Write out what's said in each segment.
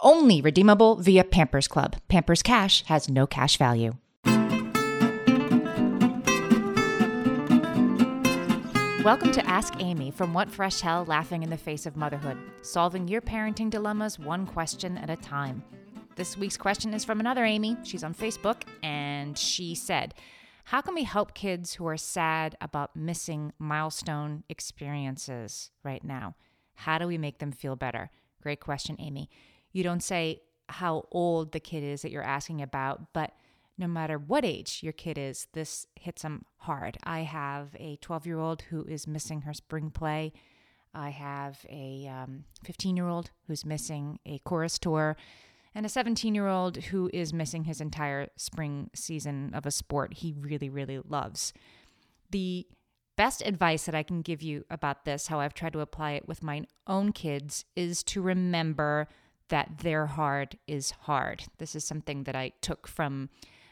Only redeemable via Pampers Club. Pampers Cash has no cash value. Welcome to Ask Amy from What Fresh Hell Laughing in the Face of Motherhood, solving your parenting dilemmas one question at a time. This week's question is from another Amy. She's on Facebook, and she said, How can we help kids who are sad about missing milestone experiences right now? How do we make them feel better? Great question, Amy. You don't say how old the kid is that you're asking about, but no matter what age your kid is, this hits them hard. I have a 12 year old who is missing her spring play. I have a 15 um, year old who's missing a chorus tour, and a 17 year old who is missing his entire spring season of a sport he really, really loves. The best advice that I can give you about this, how I've tried to apply it with my own kids, is to remember that their hard is hard. This is something that I took from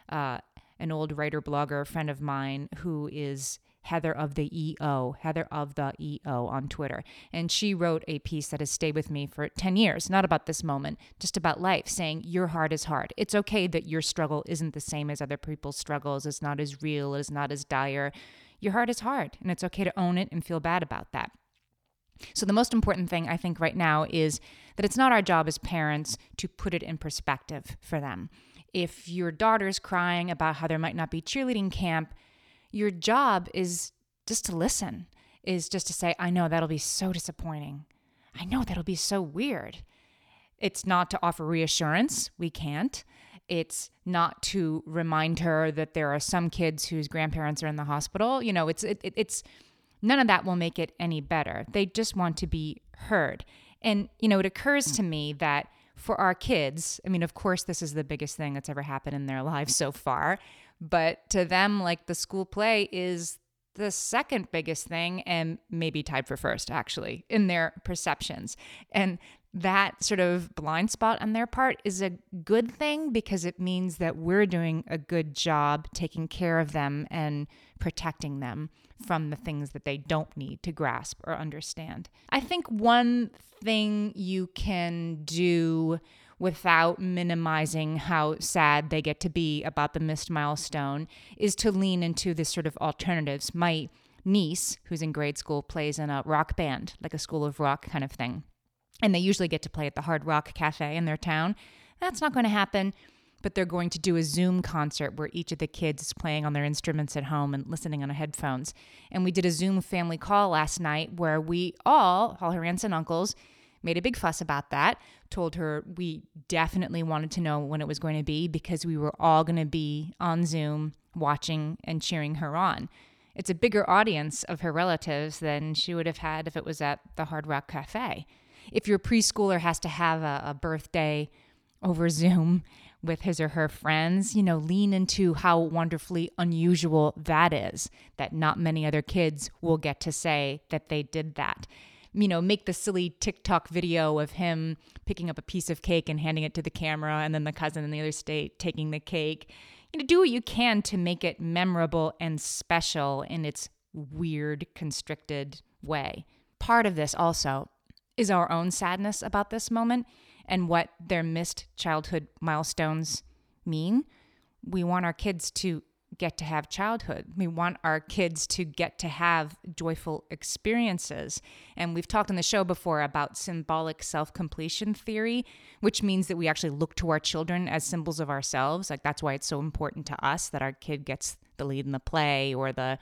uh, an old writer blogger friend of mine who is Heather of the EO, Heather of the EO on Twitter. And she wrote a piece that has stayed with me for 10 years, not about this moment, just about life, saying your heart is hard. It's okay that your struggle isn't the same as other people's struggles, it's not as real, it's not as dire. Your heart is hard, and it's okay to own it and feel bad about that. So, the most important thing I think right now is that it's not our job as parents to put it in perspective for them. If your daughter's crying about how there might not be cheerleading camp, your job is just to listen, is just to say, I know that'll be so disappointing. I know that'll be so weird. It's not to offer reassurance, we can't. It's not to remind her that there are some kids whose grandparents are in the hospital. You know, it's it, it's none of that will make it any better. They just want to be heard. And, you know, it occurs to me that for our kids, I mean, of course, this is the biggest thing that's ever happened in their lives so far. But to them, like the school play is the second biggest thing and maybe tied for first, actually, in their perceptions. And that sort of blind spot on their part is a good thing because it means that we're doing a good job taking care of them and protecting them from the things that they don't need to grasp or understand. I think one thing you can do without minimizing how sad they get to be about the missed milestone is to lean into this sort of alternatives. My niece, who's in grade school, plays in a rock band, like a school of rock kind of thing. And they usually get to play at the Hard Rock Cafe in their town. That's not going to happen but they're going to do a Zoom concert where each of the kids is playing on their instruments at home and listening on headphones. And we did a Zoom family call last night where we all, all her aunts and uncles, made a big fuss about that. Told her we definitely wanted to know when it was going to be because we were all going to be on Zoom watching and cheering her on. It's a bigger audience of her relatives than she would have had if it was at the Hard Rock Cafe. If your preschooler has to have a, a birthday over Zoom with his or her friends, you know, lean into how wonderfully unusual that is, that not many other kids will get to say that they did that. You know, make the silly TikTok video of him picking up a piece of cake and handing it to the camera, and then the cousin in the other state taking the cake. You know, do what you can to make it memorable and special in its weird, constricted way. Part of this also is our own sadness about this moment and what their missed childhood milestones mean. We want our kids to get to have childhood. We want our kids to get to have joyful experiences. And we've talked on the show before about symbolic self completion theory, which means that we actually look to our children as symbols of ourselves. Like that's why it's so important to us that our kid gets the lead in the play or the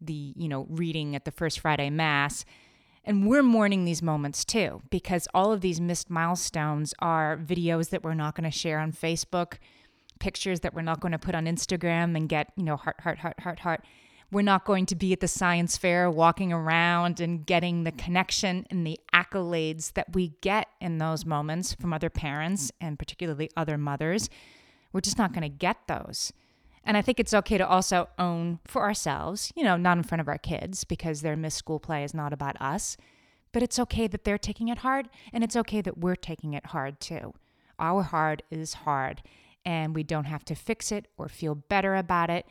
the you know reading at the first Friday mass. And we're mourning these moments too, because all of these missed milestones are videos that we're not going to share on Facebook, pictures that we're not going to put on Instagram and get, you know, heart, heart, heart, heart, heart. We're not going to be at the science fair walking around and getting the connection and the accolades that we get in those moments from other parents and particularly other mothers. We're just not going to get those. And I think it's okay to also own for ourselves, you know, not in front of our kids because their missed school play is not about us, but it's okay that they're taking it hard and it's okay that we're taking it hard too. Our hard is hard and we don't have to fix it or feel better about it.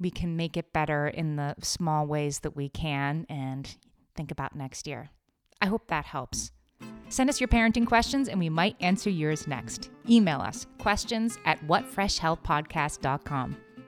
We can make it better in the small ways that we can and think about next year. I hope that helps. Send us your parenting questions and we might answer yours next. Email us questions at whatfreshhellpodcast.com.